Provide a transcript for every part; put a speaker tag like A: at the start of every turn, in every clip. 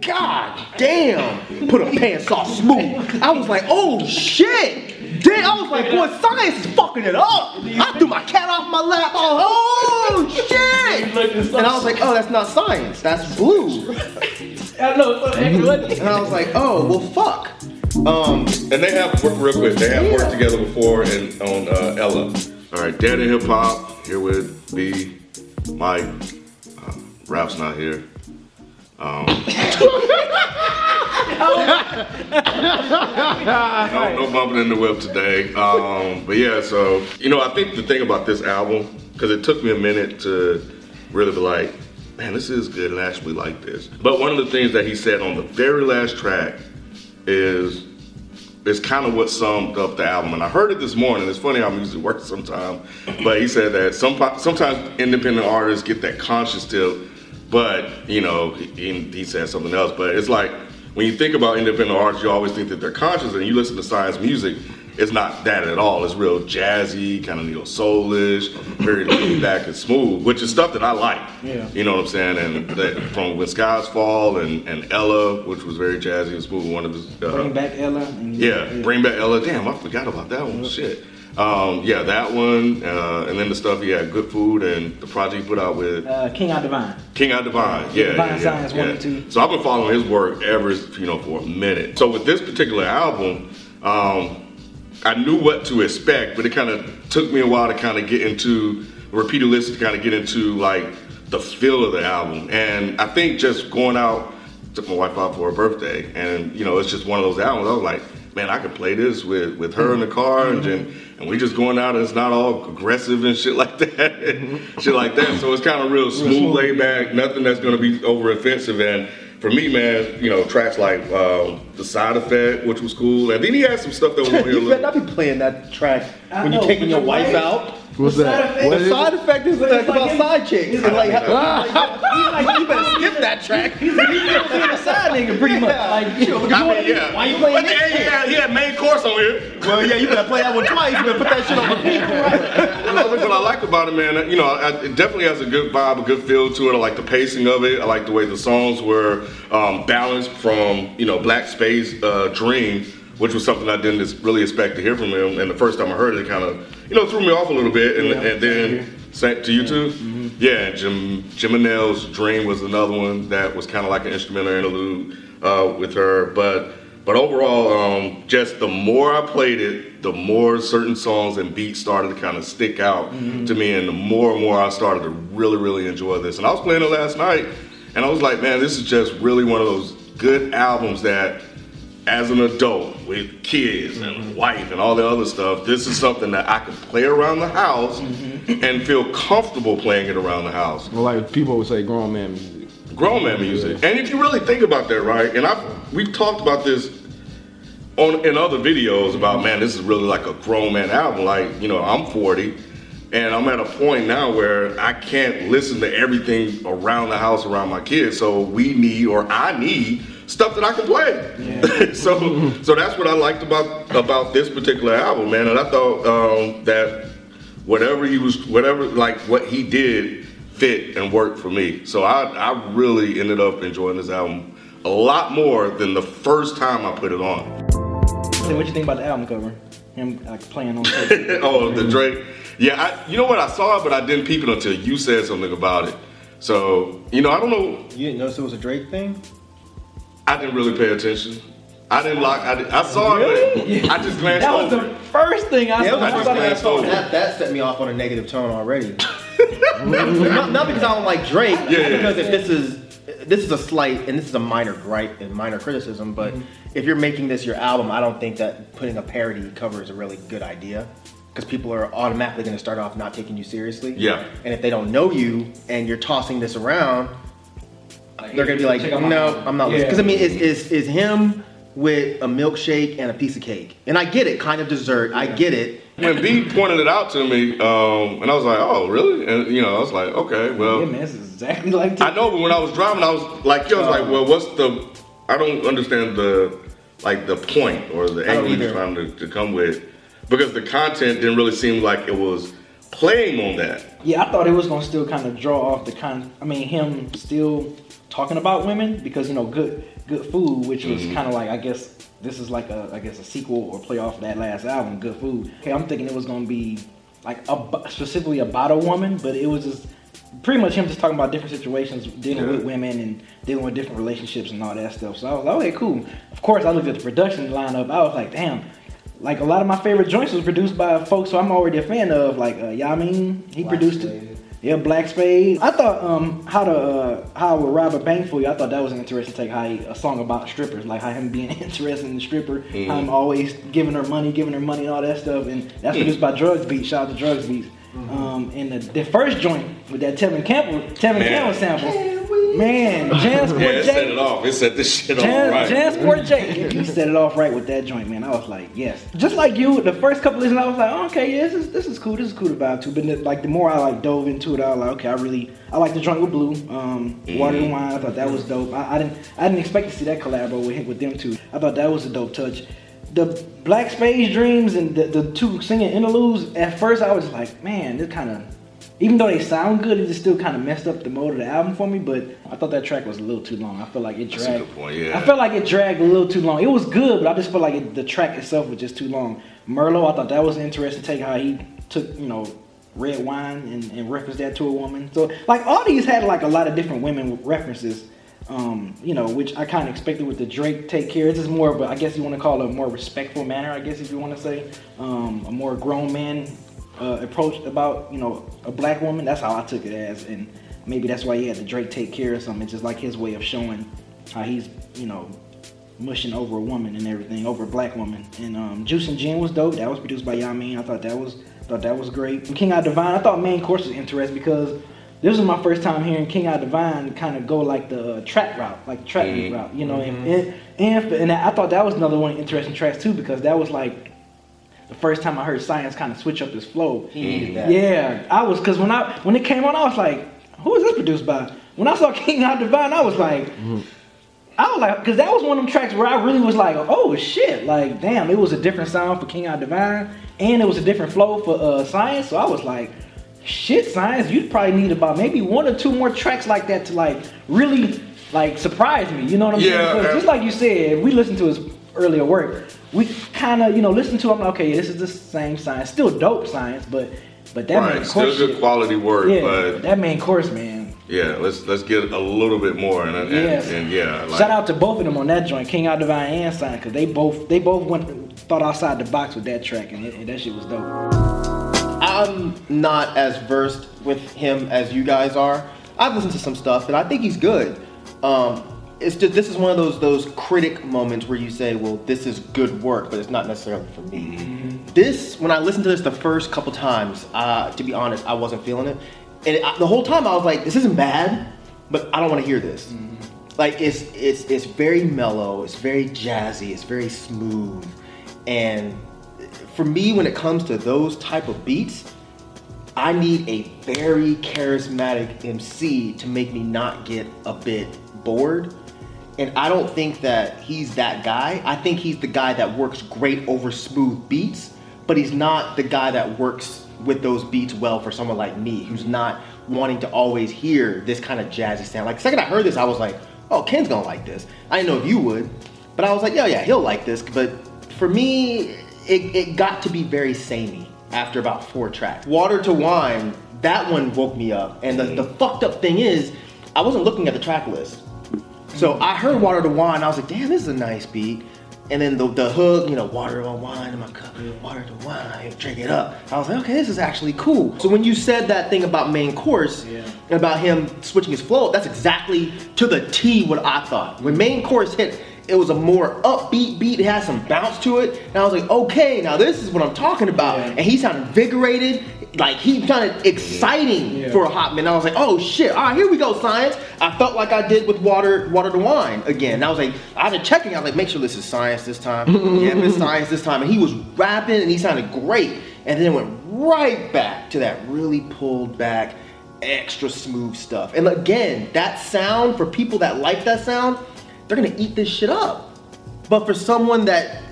A: God damn! Put a pants off smooth. I was like, oh shit! Damn, I was like, boy, ScienZe is fucking it up. I threw my cat off my lap. Oh shit! And I was like, oh, that's not ScienZe. That's Blu. And I was like, oh, well, fuck. Um,
B: And they have worked real quick. They have worked together before and on uh, Ella. All right, Dead End Hip Hop here with B, Mike. Uh, Ralph's not here. Um, no, no bumping in the whip today. Um, but yeah, so you know, I think the thing about this album, because it took me a minute to really be like, man, this is good and actually like this. But one of the things that he said on the very last track is is kind of what summed up the album. And I heard it this morning. It's funny how music works sometimes. But he said that some, sometimes independent artists get that conscious tip, but you know, he, he said something else. But it's like when you think about independent artists, you always think that they're conscious, and you listen to ScienZe music. It's not that at all. It's real jazzy, kind of neo soulish, very laid back and smooth, which is stuff that I like.
A: Yeah.
B: You know what I'm saying? And that, from When Skies Fall and, and Ella, which was very jazzy and smooth, one of his. Uh,
A: bring back Ella. And
B: yeah, Bring Back Ella. Damn, I forgot about that one. Shit. Um, yeah, that one, uh, and then the stuff he had, Good Food, and the project he put out with
A: Uh, King Out Divine.
B: King Out Divine. Yeah,
A: Divine
B: yeah,
A: ScienZe
B: yeah,
A: one two.
B: So I've been following his work ever, you know, for a minute. So with this particular album, um, I knew what to expect, but it kind of took me a while to kind of get into repeated listen to kind of get into like the feel of the album. And I think just going out, took my wife out for her birthday, and you know, it's just one of those albums. I was like, man, I could play this with with her in the car, and then and we just going out, and it's not all aggressive and shit like that, shit like that. So it's kind of real smooth, laid back, nothing that's gonna be over offensive. And for me, man, you know, tracks like um, the side effect, which was cool, and then he had some stuff that was real.
A: you better not be playing that track when you're taking your wife out.
C: What's that? What
A: the side effect is like about side chicks. And like,
B: like-
A: like, like, you better skip that track. He's like, he's a side nigga pretty much. Like, you know,
B: I mean, yeah.
A: why you playing
B: But yeah, he had, he had main course on here.
A: Well, yeah, you better play that one twice. You better put that shit on repeat.
B: what I like about it, man, you know, I, it definitely has a good vibe, a good feel to it. I like the pacing of it. I like the way the songs were um, balanced from, you know, Black Space uh, Dream, which was something I didn't really expect to hear from him. And the first time I heard it, it kind of, you know, threw me off a little bit. And, and then, same to you too? Yeah, Jim, Jim Manel's Dream was another one that was kind of like an instrumental interlude uh, with her. But but overall, um, just the more I played it, the more certain songs and beats started to kind of stick out to me, and the more and more I started to really, really enjoy this. And I was playing it last night, and I was like, man, this is just really one of those good albums that, as an adult with kids and mm-hmm. wife and all the other stuff, this is something that I could play around the house mm-hmm. and feel comfortable playing it around the house
C: Well, like people would say, grown man music.
B: grown man music. And if you really think about that, right? And I've we've talked about this on in other videos about man, this is really like a grown man album. Like you know, I'm 40, and I'm at a point now where I can't listen to everything around the house around my kids. So we need, or I need. Stuff that I can play, so so that's what I liked about about this particular album, man. And I thought um, that whatever he was, whatever like what he did fit and worked for me. So I, I really ended up enjoying this album a lot more than the first time I put it on.
A: Say, what you think about the album cover? Him like playing on.
B: oh, the Drake. Yeah, I, you know what? I saw it, but I didn't peep it until you said something about it. So you know, I don't know.
A: You didn't notice it was a Drake thing?
B: I didn't really pay attention. I didn't lock. I, did, I saw it. I just glanced
D: That was
B: over.
D: the first thing I
A: Yeah,
D: saw.
A: was
B: I
A: the
B: just
A: first thing I
B: glanced
A: saw.
B: over.
A: That, that set me off on a negative tone already. not, not because I don't like Drake,
B: Yeah, yeah.
A: because if this is this is a slight and this is a minor gripe and minor criticism, but if you're making this your album, I don't think that putting a parody cover is a really good idea. Because people are automatically going to start off not taking you seriously.
B: Yeah.
A: And if they don't know you and you're tossing this around, they're gonna be like,
D: Check out my
A: no. I'm not listening.
D: Yeah.
A: Because I mean, it's, it's, it's him with a milkshake and a piece of cake, and I get it, kind of dessert. I get it.
B: When B pointed it out to me, um, and I was like, "Oh, really?" And you know, I was like, "Okay, well."
D: Yeah, man, this is exactly like
B: I know, but when I was driving, I was like, "Yo," I was like, "Well, what's the?" I don't understand the like the point or the angle he's
A: either.
B: trying to, to come with, because the content didn't really seem like it was playing on that.
D: Yeah, I thought it was gonna still kind of draw off the con. I mean, him still talking about women because you know, good good food, which was kind of like I guess this is like a I guess a sequel or play off of that last album, Good Food. Okay, I'm thinking it was gonna be like a, specifically about a woman, but it was just pretty much him just talking about different situations, dealing with women and dealing with different relationships and all that stuff. So I was like, okay, cool. Of course, I looked at the production lineup. I was like, damn. Like a lot of my favorite joints was produced by folks who I'm already a fan of, like uh, Yameen. He produced it. Yeah, Black Spade. I thought um how to uh, how with Robert Banks for you. I thought that was an interesting take. How he, a song about strippers, like how him being interested in the stripper, how him always giving her money, giving her money, and all that stuff. And that's produced by Drugs Beats. Shout out to Drugs Beats. Um, and the, the first joint with that Tevin Campbell, Tevin
B: Man.
D: Campbell sample, man, Jansport
B: Yeah, it set it off. It set this shit off
D: Jan,
B: right.
D: Jansport J. He set it off right with that joint, man. I was like, yes. Just like you, the first couple listens, I was like, oh, okay, yeah, this is this is cool. This is cool to vibe to. But then, like the more I like dove into it, I was like, okay, I really I like the joint with Blu, um, Water and Wine. I thought that was dope. I, I didn't I didn't expect to see that collab with him- with them two. I thought that was a dope touch. The Black Space Dreams and the, the two singing interludes. At first, I was like, man, this kind of even though they sound good, it just still kind of messed up the mode of the album for me. But I thought that track was a little too long. I feel like it dragged.
B: point, yeah.
D: I felt like it dragged a little too long. It was good, but I just felt like it, the track itself was just too long. Merlot, I thought that was an interesting take how he took, you know, red wine and, and referenced that to a woman. So like all these had like a lot of different women references. Um, you know, which I kind of expected with the Drake take care. This is more of a, I guess you want to call it a more respectful manner, I guess if you want to say, um, a more grown man uh, approach about you know a black woman. That's how I took it as, and maybe that's why he had the Drake take care of something. It's just like his way of showing how he's you know mushing over a woman and everything, over a black woman. And um, Juice and Gin was dope. That was produced by Yameen. I thought that was thought that was great. And King Out Divine, I thought main course was interesting because this was my first time hearing King Out Divine kind of go like the uh, trap route, like the trap beat route, you know. And and, and and I thought that was another one of the interesting tracks too because that was like the first time I heard ScienZe kind of switch up his flow.
A: He needed that.
D: Yeah, I was because when I when it came on, I was like, who is this produced by? When I saw King Out Divine, I was like. I was like, because that was one of them tracks where I really was like, oh shit, like damn, it was a different sound for King Out Divine, and it was a different flow for uh, ScienZe. So I was like, shit, ScienZe, you'd probably need about maybe one or two more tracks like that to like really like surprise me. You know what I'm
B: Yeah,
D: saying? 'Cause
B: uh,
D: just like you said, we listened to his earlier work. We kind of, you know, listen to him. Like, okay, this is the same ScienZe, still dope ScienZe, but but that main
B: Right, still good
D: shit-
B: quality work,
D: yeah,
B: but
D: that main course, man.
B: yeah, let's let's get a little bit more and and,
D: Yes.
B: and yeah, like,
D: Shout out to both of them on that joint, King Out Divine and Sign, because they both they both went thought outside the box with that track, and, it, and that shit was dope.
A: I'm not as versed with him as you guys are. I've listened to some stuff and I think he's good. Um, it's just this is one of those those critic moments where you say, well, this is good work, but it's not necessarily for me. This, when I listened to this the first couple times, uh, to be honest, I wasn't feeling it, and I, the whole time I was like, this isn't bad, but I don't want to hear this. Like it's it's it's very mellow, it's very jazzy, it's very smooth, and for me, when it comes to those type of beats, I need a very charismatic MC to make me not get a bit bored. And I don't think that he's that guy. I think he's the guy that works great over smooth beats, but he's not the guy that works with those beats well for someone like me, who's not wanting to always hear this kind of jazzy sound. Like the second I heard this, I was like, oh, Ken's gonna like this. I didn't know if you would, but I was like, yeah, yeah, he'll like this. But for me, it, it got to be very samey after about four tracks. Water to Wine, that one woke me up. And the, the mm. fucked up thing is, I wasn't looking at the track list. So I heard Water to Wine. I was like, damn, this is a nice beat. And then the, the hook, you know, water to wine in my cup, water to wine, drink it up. I was like, okay, this is actually cool. So when you said that thing about main course,
D: Yeah.
A: about him switching his flow, that's exactly to the T what I thought. When main course hit, it was a more upbeat beat. It had some bounce to it, and I was like, okay, now this is what I'm talking about.
D: Yeah.
A: And he sounded invigorated, like he sounded exciting
D: Yeah.
A: for a hot minute. I was like, oh shit, all right, here we go, ScienZe. I felt like I did with water, water to wine again. And I was like, I was checking. I was like, make sure this is ScienZe this time. yeah, it's ScienZe this time. And he was rapping, and he sounded great. And then it went right back to that really pulled back, extra smooth stuff. And again, that sound for people that like that sound, they're gonna eat this shit up. But for someone that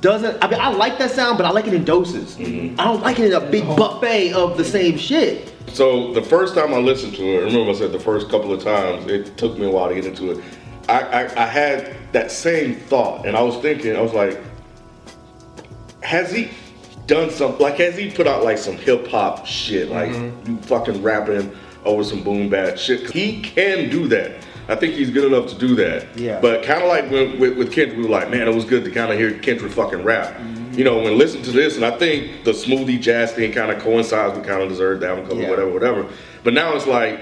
A: doesn't, I mean, I like that sound, but I like it in doses. Mm-hmm. I don't like it in a big oh. buffet of the same shit.
B: So the first time I listened to it, remember I said the first couple of times, it took me a while to get into it. I, I, I had that same thought, and I was thinking, I was like, has he done some, like, has he put out like some hip hop shit, like mm-hmm. you fucking rapping over some boom bap shit? 'Cause He can do that. I think he's good enough to do that.
A: Yeah.
B: But kind of like when, with, with Kendrick, we were like, man, it was good to kind of hear Kendrick fucking rap. Mm-hmm. You know, when listen to this, and I think the smoothie jazz thing kind of coincides with kind of deserve that one,
A: Yeah.
B: whatever, whatever. But now it's like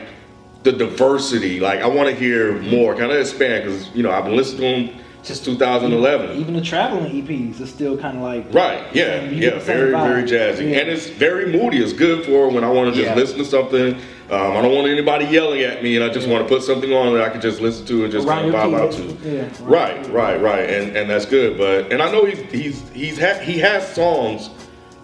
B: the diversity. Like I want to hear more. Kind of expand because you know I've been listening to him since 2011.
D: Even the traveling EPs is still kind of like
B: Right, yeah, yeah, very,
D: vibe.
B: very jazzy.
D: Yeah.
B: And it's very moody. It's good for when I want to just
A: Yeah.
B: listen to something. Um, I don't want anybody yelling at me, and I just want to put something on that I can just listen to and just
D: Around
B: kind of vibe out
D: keyboard.
B: to.
D: Yeah,
B: Right, right, right, and and that's good. But and I know he's he's he's ha- he has songs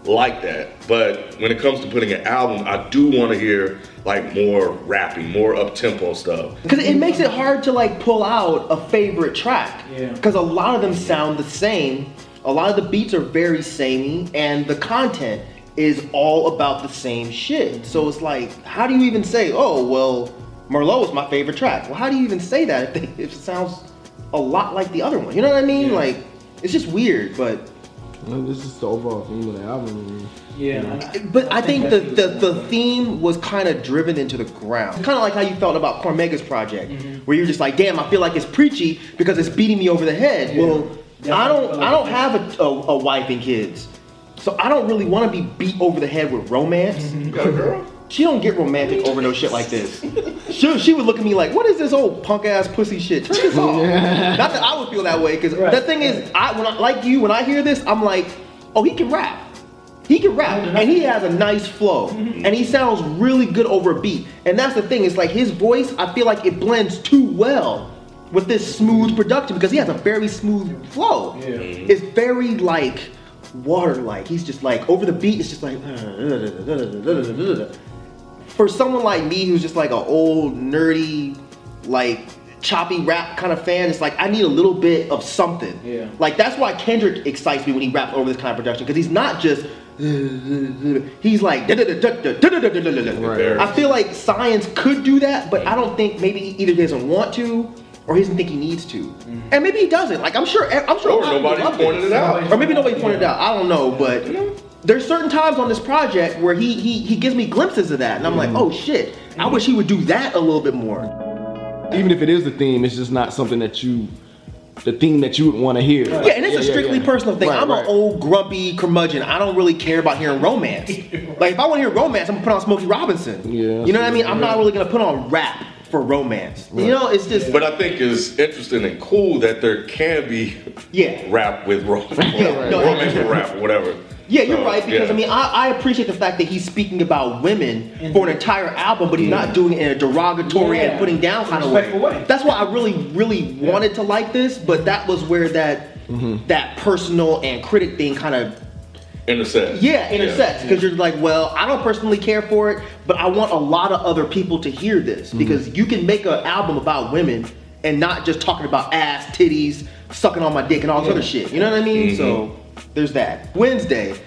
B: like that. But when it comes to putting an album, I do want to hear like more rapping, more up tempo stuff.
A: Because it makes it hard to like pull out a favorite track.
D: Yeah.
A: Because a lot of them sound the same. A lot of the beats are very samey, and the content is all about the same shit. So it's like, how do you even say, oh, well, Merlot is my favorite track? Well, how do you even say that if, they, if it sounds a lot like the other one? You know what I mean? Like, it's just weird, but.
C: Well, This is the overall theme of the album.
D: yeah.
A: But I think the,
D: that's
A: the, the theme was kind of driven into the ground. Kind of like how you felt about Cormega's project,
D: Mm-hmm.
A: where you're just like, damn, I feel like it's preachy because it's beating me over the head.
D: Yeah.
A: Well,
D: Definitely
A: I don't I don't have a, a, a wife and kids, so I don't really want to be beat over the head with romance.
D: Mm-hmm.
B: You got a girl?
A: She don't get romantic over no shit like this. She, she would look at me like, what is this old punk ass pussy shit? Turn this off. Not that I would feel that way, because
D: Right,
A: the thing is, I when I, like you, when I hear this, I'm like, oh, he can rap. He can rap, and he has a nice flow, and he sounds really good over a beat. And that's the thing, it's like his voice, I feel like it blends too well with this smooth production because he has a very smooth flow.
D: Yeah.
A: It's very like water-like. He's just like over the beat. It's just like. For someone like me who's just like an old nerdy, like choppy rap kind of fan, it's like I need a little bit of something.
D: Yeah.
A: Like that's why Kendrick excites me when he raps over this kind of production because he's not just. He's like.
B: Right.
A: I feel like ScienZe could do that, but I don't think maybe he either doesn't want to or he doesn't think he needs to, mm-hmm. and maybe he doesn't. Like I'm sure, I'm sure.
B: Or
A: a lot of people
B: nobody's pointed it out.
A: or maybe nobody pointed it out. I don't know, but there's certain times on this project where he he he gives me glimpses of that, and I'm like, mm-hmm. oh shit, I wish he would do that a little bit more.
C: Even if it is the theme, it's just not something that you, the theme that you would want to hear.
A: Yeah, and it's a strictly personal thing.
C: Right,
A: I'm
C: right.
A: an old grumpy curmudgeon. I don't really care about hearing romance. like if I want to hear romance, I'm gonna put on Smokey Robinson.
C: Yeah,
A: you know what I mean? I'm not really gonna put on rap for romance. You know, it's just
B: But I think it's interesting and cool that there can be
A: yeah.
B: rap with ro-
A: Yeah, no,
B: romance with rap whatever.
A: Yeah, you're
B: So,
A: right because
B: yeah.
A: I mean I, I appreciate the fact that he's speaking about women for an entire album, but he's not doing it in a derogatory and putting down kind of way.
D: Way.
A: That's why I really, really wanted to like this, but that was where that mm-hmm. that personal and critic thing kind of
B: intersect.
A: yeah intersects because you're like, well, I don't personally care for it, but I want a lot of other people to hear this mm-hmm. because you can make an album about women and not just talking about ass, titties, sucking on my dick, and all this other shit. You know what I mean? So mm-hmm. there's that. Wednesday.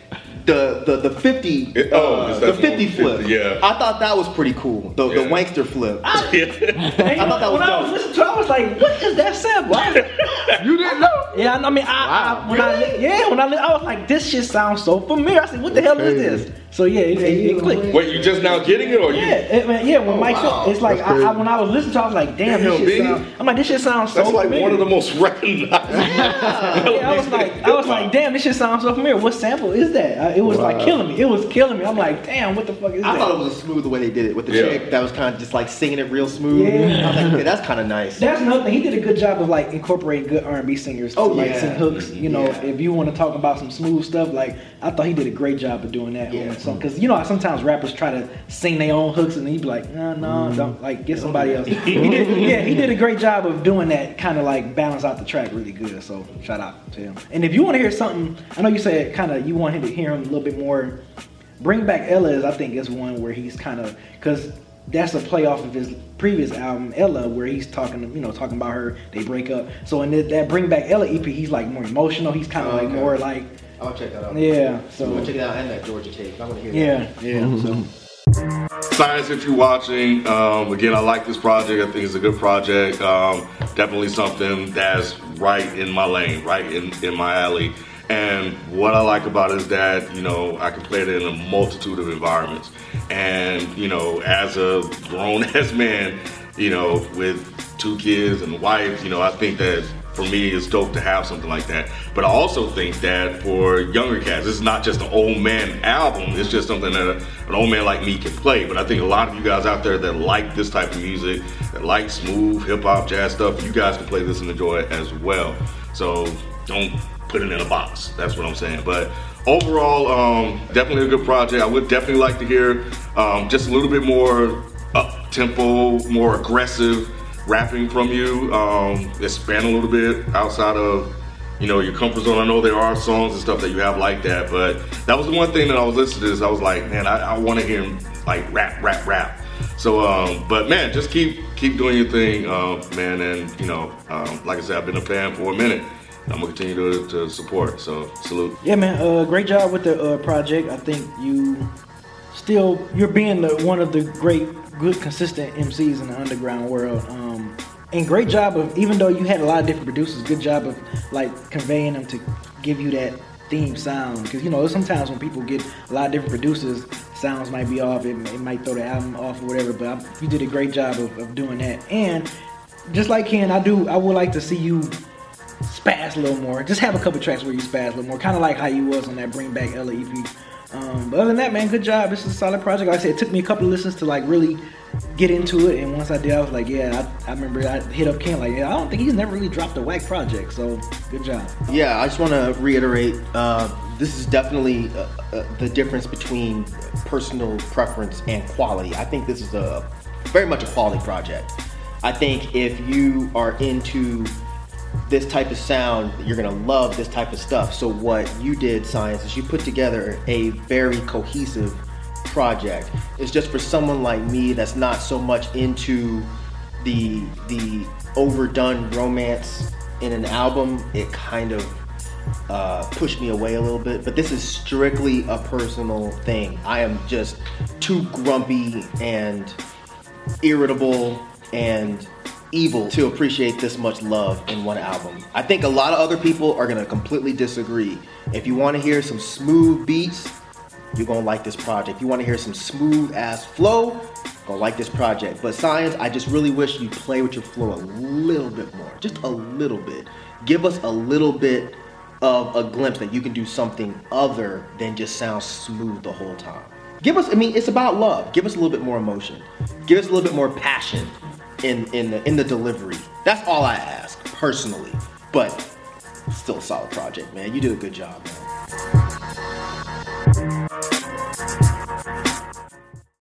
A: The, the, the 50
B: It- oh,
A: uh, the
B: that
A: 50 flip
B: 50, yeah.
A: I thought that was pretty cool the, the
B: Yeah.
A: Wanksta flip
D: Hey,
A: I thought that was
D: when I was
A: dope.
D: listening to it, I was like, what is that sample?
C: You didn't know?
D: Yeah, I mean, I, I when I yeah, when I li- I was like, this shit sounds so familiar. I said, what the hell is this? So yeah, it, it, it clicked.
B: Wait, you just now getting it, or you?
D: Yeah, it, man, yeah. When Mike,
B: wow.
D: said, it's like I, I, when I was listening to, it, I was like, damn,
B: Damn,
D: this shit sound. I'm like, this shit sounds so
B: That's like one of the most recognized.
D: Yeah, I was like, I was like, damn, this shit sounds so familiar. What sample is that? Uh, it was like killing me. It was killing me. I'm like, damn, what the fuck is
A: I
D: that?
A: thought it was a smooth the way they did it with the
B: Yeah.
A: chick that was kind of just like singing it real smooth.
D: Yeah.
A: I was like, okay, that's kind of nice.
D: That's another thing. He did a good job of like incorporating good R&B singers to
A: Oh,
D: like
A: yeah.
D: sing hooks. You know,
A: Yeah.
D: if you want to talk about some smooth stuff, like I thought he did a great job of doing that.
A: Yeah.
D: Because you know sometimes rappers try to sing their own hooks and he'd be like, no, no, don't like get somebody else. he did, yeah, he did a great job of doing that. Kind of like balance out the track really good. So shout out to him. And if you want to hear something, I know you said kind of you want him to hear him a little bit more. Bring Back Ella is I think is one where he's kind of because that's a play off of his previous album Ella where he's talking you know talking about her they break up. So in that, Bring Back Ella EP he's like more emotional. He's kind of like
A: Okay.
D: more like
A: I'll check that out.
D: yeah.
A: So I'm
D: So
A: gonna check it out and that Georgia tape. I want to hear
D: yeah
A: that.
D: yeah. So
B: ScienZe, if you're watching, um, again, I like this project. I think it's a good project. Um, definitely something that's right in my lane, right in, in my alley. And what I like about it is that, you know, I can play it in a multitude of environments. And, you know, as a grown ass man, you know, with two kids and a wife, you know, I think that for me it's dope to have something like that. But I also think that for younger cats, it's not just an old man album. It's just something that a, an old man like me can play. But I think a lot of you guys out there that like this type of music, that like smooth hip hop, jazz stuff, you guys can play this and enjoy it as well. So don't put it in a box. That's what I'm saying. But overall, um, definitely a good project. I would definitely like to hear um, just a little bit more up tempo, more aggressive rapping from you. Um, expand a little bit outside of you know your comfort zone. I know there are songs and stuff that you have like that, but that was the one thing that I was listening to. This, I was like, man, I, I want to hear him like rap, rap, rap. So, um, but man, just keep keep doing your thing, uh, man. And you know, um, like I said, I've been a fan for a minute. I'm gonna continue to, to support. So, salute.
D: Yeah, man. Uh, great job with the uh, project. I think you still you're being the, one of the great, good, consistent MCs in the underground world. Um, and great job of even though you had a lot of different producers, good job of like conveying them to give you that theme sound. Because you know sometimes when people get a lot of different producers, sounds might be off. It, it might throw the album off or whatever. But I, you did a great job of, of doing that. And just like Ken, I do. I would like to see you spaz a little more. Just have a couple tracks where you spaz a little more, kind of like how you was on that Bring Back Ella EP. Um, but other than that, man, good job. This is a solid project. Like I said, it took me a couple of listens to like really get into it, and once I did, I was like, yeah, I, I remember I hit up Ken like, yeah, I don't think he's never really dropped a whack project. So good job.
A: Yeah, I just want to reiterate. Uh, this is definitely uh, uh, the difference between personal preference and quality. I think this is a very much a quality project. I think if you are into this type of sound, you're gonna love this type of stuff. So what you did, ScienZe, is you put together a very cohesive project. It's just for someone like me that's not so much into the the overdone romance in an album. It kind of uh, pushed me away a little bit. But this is strictly a personal thing. I am just too grumpy and irritable and evil to appreciate this much love in one album. I think a lot of other people are gonna completely disagree. If you wanna hear some smooth beats, you're gonna like this project. If you wanna hear some smooth ass flow, gonna like this project. But ScienZe, I just really wish you'd play with your flow a little bit more. Just a little bit. Give us a little bit of a glimpse that you can do something other than just sound smooth the whole time. Give us, I mean, it's about love. Give us a little bit more emotion. Give us a little bit more passion in in the, in the delivery. That's all I ask personally. But still a solid project, man. You did a good job, man.